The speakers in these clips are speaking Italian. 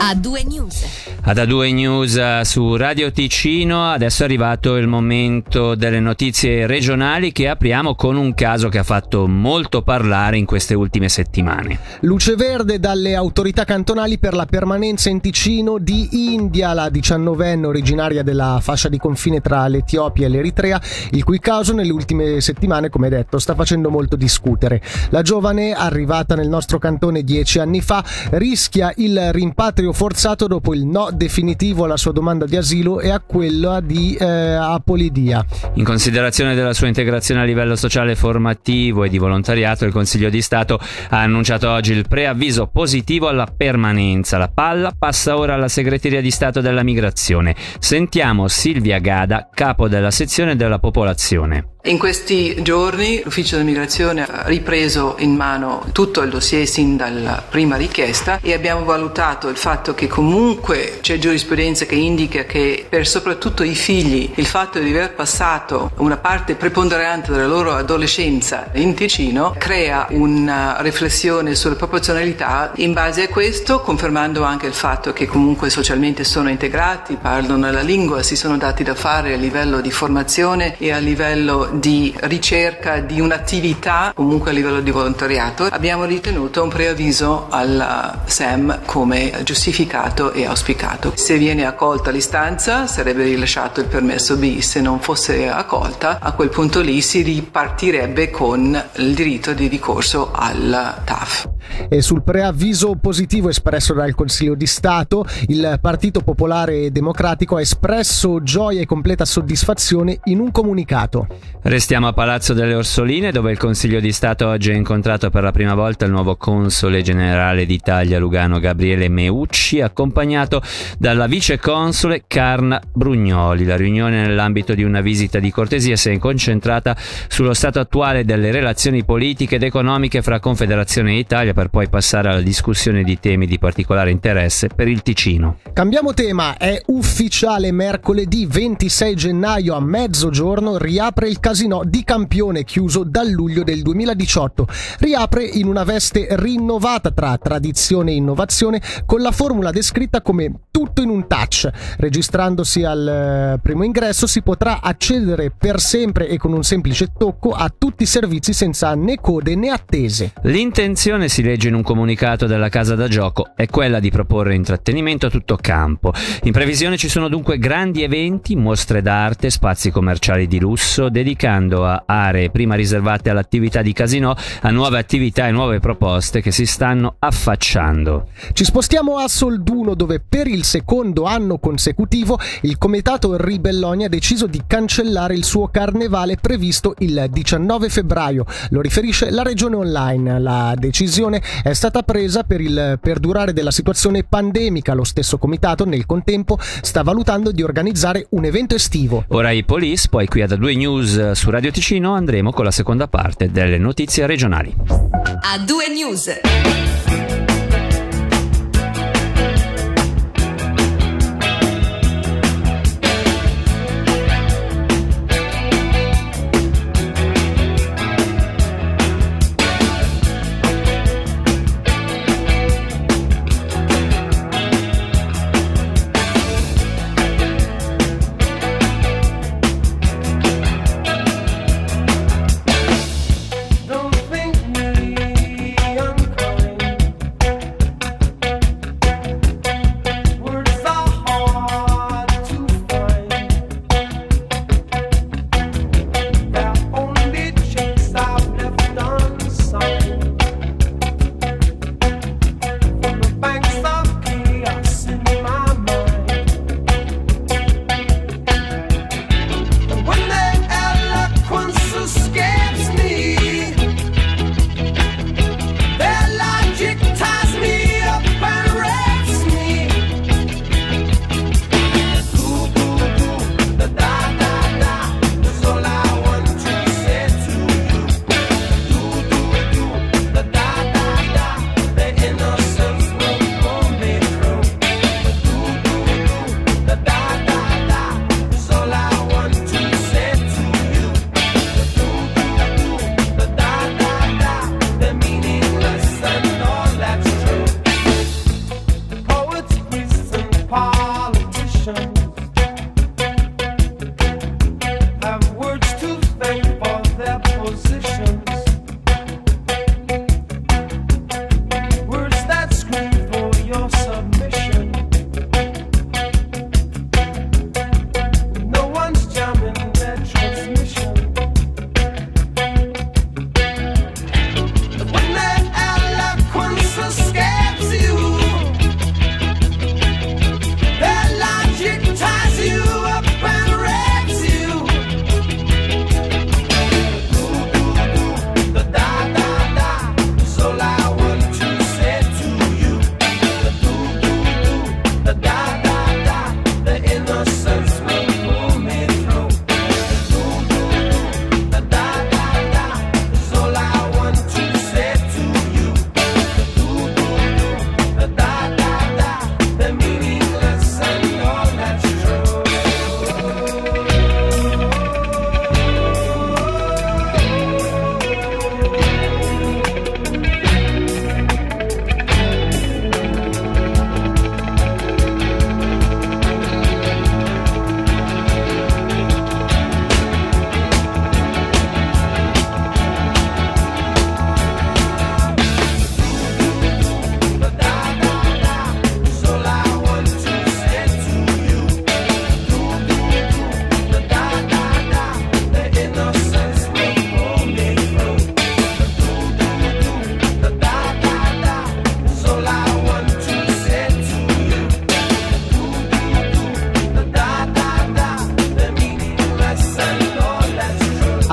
A2 News. Ad A2 News eh, su Radio Ticino, adesso è arrivato il momento delle notizie regionali che apriamo con un caso che ha fatto molto parlare in queste ultime settimane. Luce verde dalle autorità cantonali per la permanenza in Ticino di India, la 19enne originaria della fascia di confine tra l'Etiopia e l'Eritrea, il cui caso nelle ultime settimane, come detto, sta facendo molto discutere. La giovane, arrivata nel nostro cantone dieci anni fa, rischia il rimpatrio forzato dopo il no definitivo alla sua domanda di asilo e a quella di eh, apolidia. In considerazione della sua integrazione a livello sociale formativo e di volontariato, il Consiglio di Stato ha annunciato oggi il preavviso positivo alla permanenza. La palla passa ora alla Segreteria di Stato della Migrazione. Sentiamo Silvia Gada, capo della sezione della popolazione. In questi giorni l'Ufficio dell'Immigrazione ha ripreso in mano tutto il dossier sin dalla prima richiesta e abbiamo valutato il fatto che comunque c'è giurisprudenza che indica che per soprattutto i figli il fatto di aver passato una parte preponderante della loro adolescenza in Ticino crea una riflessione sulla proporzionalità. In base a questo confermando anche il fatto che comunque socialmente sono integrati, parlano la lingua, si sono dati da fare a livello di formazione e a livello di ricerca di un'attività, comunque a livello di volontariato, abbiamo ritenuto un preavviso alla SEM come giustificato e auspicato. Se viene accolta l'istanza sarebbe rilasciato il permesso B, se non fosse accolta a quel punto lì si ripartirebbe con il diritto di ricorso al TAF. E sul preavviso positivo espresso dal Consiglio di Stato, il Partito Popolare Democratico ha espresso gioia e completa soddisfazione in un comunicato. Restiamo a Palazzo delle Orsoline dove il Consiglio di Stato oggi ha incontrato per la prima volta il nuovo console generale d'Italia Lugano Gabriele Meucci accompagnato dalla vice console Carna Brugnoli. La riunione nell'ambito di una visita di cortesia si è concentrata sullo stato attuale delle relazioni politiche ed economiche fra Confederazione e Italia per poi passare alla discussione di temi di particolare interesse per il Ticino. Cambiamo tema, è ufficiale mercoledì 26 gennaio a mezzogiorno riapre il casino di Campione chiuso dal luglio del 2018. Riapre in una veste rinnovata tra tradizione e innovazione con la formula descritta come tutto in un touch. Registrandosi al eh, primo ingresso si potrà accedere per sempre e con un semplice tocco a tutti i servizi senza né code né attese. L'intenzione si legge in un comunicato della casa da gioco è quella di proporre intrattenimento a tutto campo. In previsione ci sono dunque grandi eventi, mostre d'arte, spazi commerciali di lusso dedicati dedicando a aree prima riservate all'attività di casino a nuove attività e nuove proposte che si stanno affacciando. Ci spostiamo a Solduno dove per il secondo anno consecutivo il comitato Ribelloni ha deciso di cancellare il suo carnevale previsto il 19 febbraio. Lo riferisce la regione online. La decisione è stata presa per il perdurare della situazione pandemica. Lo stesso comitato nel contempo sta valutando di organizzare un evento estivo. Ora i police, poi qui ad A2 News su Radio Ticino andremo con la seconda parte delle notizie regionali. A due news.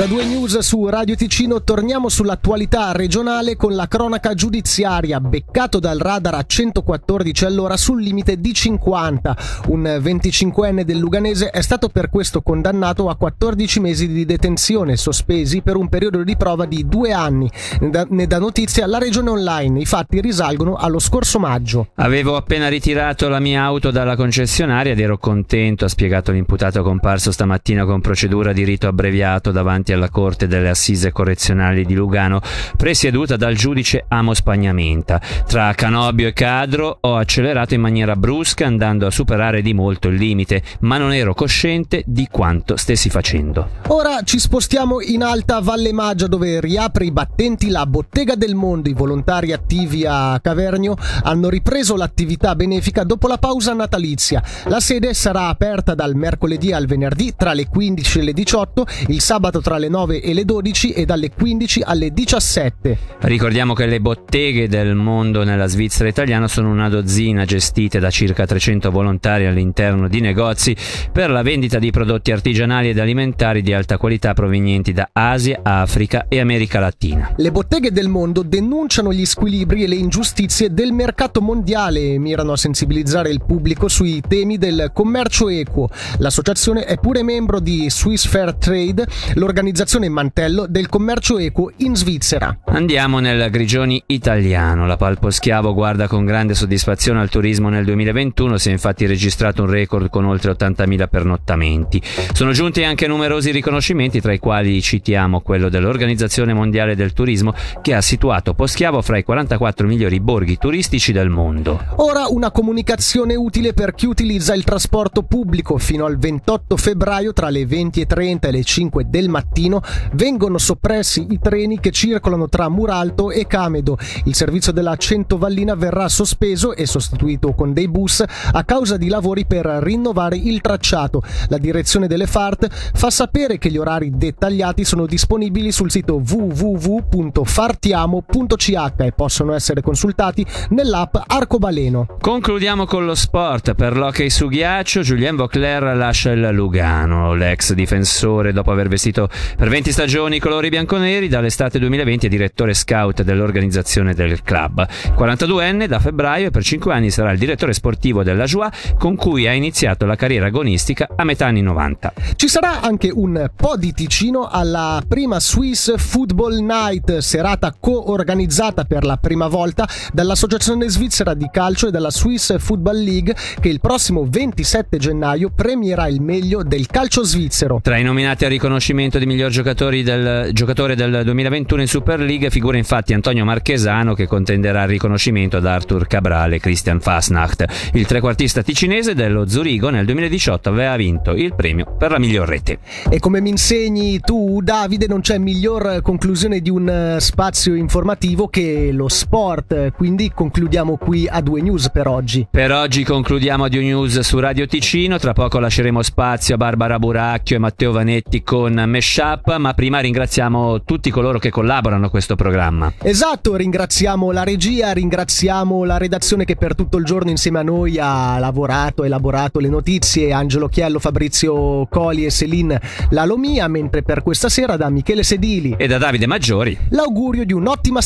Ad A2 News su Radio Ticino torniamo sull'attualità regionale con la cronaca giudiziaria. Beccato dal radar a 114 all'ora sul limite di 50. Un 25enne del Luganese è stato per questo condannato a 14 mesi di detenzione, sospesi per un periodo di prova di due anni. Ne dà notizia la regione online. I fatti risalgono allo scorso maggio. Avevo appena ritirato la mia auto dalla concessionaria ed ero contento, ha spiegato l'imputato comparso stamattina con procedura di rito abbreviato davanti davanti alla Corte delle Assise Correzionali di Lugano, presieduta dal giudice Amos Pagnamenta. Tra Canobio e Cadro ho accelerato in maniera brusca andando a superare di molto il limite, ma non ero cosciente di quanto stessi facendo. Ora ci spostiamo in Alta Valle Maggia dove riapre i battenti la Bottega del Mondo. I volontari attivi a Cavernio hanno ripreso l'attività benefica dopo la pausa natalizia. La sede sarà aperta dal mercoledì al venerdì tra le 15 e le 18, il sabato tra le 9 e le 12 e dalle 15 alle 17. Ricordiamo che le botteghe del mondo nella Svizzera italiana sono una dozzina gestite da circa 300 volontari all'interno di negozi per la vendita di prodotti artigianali ed alimentari di alta qualità provenienti da Asia, Africa e America Latina. Le botteghe del mondo denunciano gli squilibri e le ingiustizie del mercato mondiale e mirano a sensibilizzare il pubblico sui temi del commercio equo. L'associazione è pure membro di Swiss Fair Trade, l'organizzazione organizzazione Mantello del commercio equo in Svizzera. Andiamo nel Grigioni italiano. La Palpo Schiavo guarda con grande soddisfazione al turismo nel 2021, si è infatti registrato un record con oltre 80.000 pernottamenti. Sono giunti anche numerosi riconoscimenti, tra i quali citiamo quello dell'Organizzazione Mondiale del Turismo, che ha situato Poschiavo fra i 44 migliori borghi turistici del mondo. Ora una comunicazione utile per chi utilizza il trasporto pubblico. Fino al 28 febbraio tra le 20.30 e le 5 del mattino mattino vengono soppressi i treni che circolano tra Muralto e Camedo. Il servizio della Centovallina verrà sospeso e sostituito con dei bus a causa di lavori per rinnovare il tracciato. La direzione delle FART fa sapere che gli orari dettagliati sono disponibili sul sito www.fartiamo.ch e possono essere consultati nell'app Arcobaleno. Concludiamo con lo sport. Per l'hockey su ghiaccio, Julien Vauclair lascia il Lugano. L'ex difensore, dopo aver vestito per 20 stagioni i colori bianconeri, dall'estate 2020 è direttore scout dell'organizzazione del club. 42enne da febbraio e per 5 anni sarà il direttore sportivo della Joie con cui ha iniziato la carriera agonistica a metà anni 90. Ci sarà anche un po' di Ticino alla prima Swiss Football Night, serata co-organizzata per la prima volta dall'Associazione Svizzera di Calcio e dalla Swiss Football League che il prossimo 27 gennaio premierà il meglio del calcio svizzero. Tra i nominati a riconoscimento di miglior del, giocatore del 2021 in Super League figura infatti Antonio Marchesano che contenderà il riconoscimento ad Arthur Cabral e Christian Fasnacht. Il trequartista ticinese dello Zurigo nel 2018 aveva vinto il premio per la miglior rete. E come mi insegni tu Davide non c'è miglior conclusione di un eh, spazio informativo che lo sport, quindi concludiamo qui a due news per oggi. Per oggi concludiamo a due news su Radio Ticino, tra poco lasceremo spazio a Barbara Buracchio e Matteo Vanetti con Mesh Up, ma prima ringraziamo tutti coloro che collaborano a questo programma. Esatto, ringraziamo la regia, ringraziamo la redazione che per tutto il giorno insieme a noi ha lavorato, elaborato le notizie, Angelo Chiello, Fabrizio Coli e Celine Lalomia, mentre per questa sera da Michele Sedili e da Davide Maggiori l'augurio di un'ottima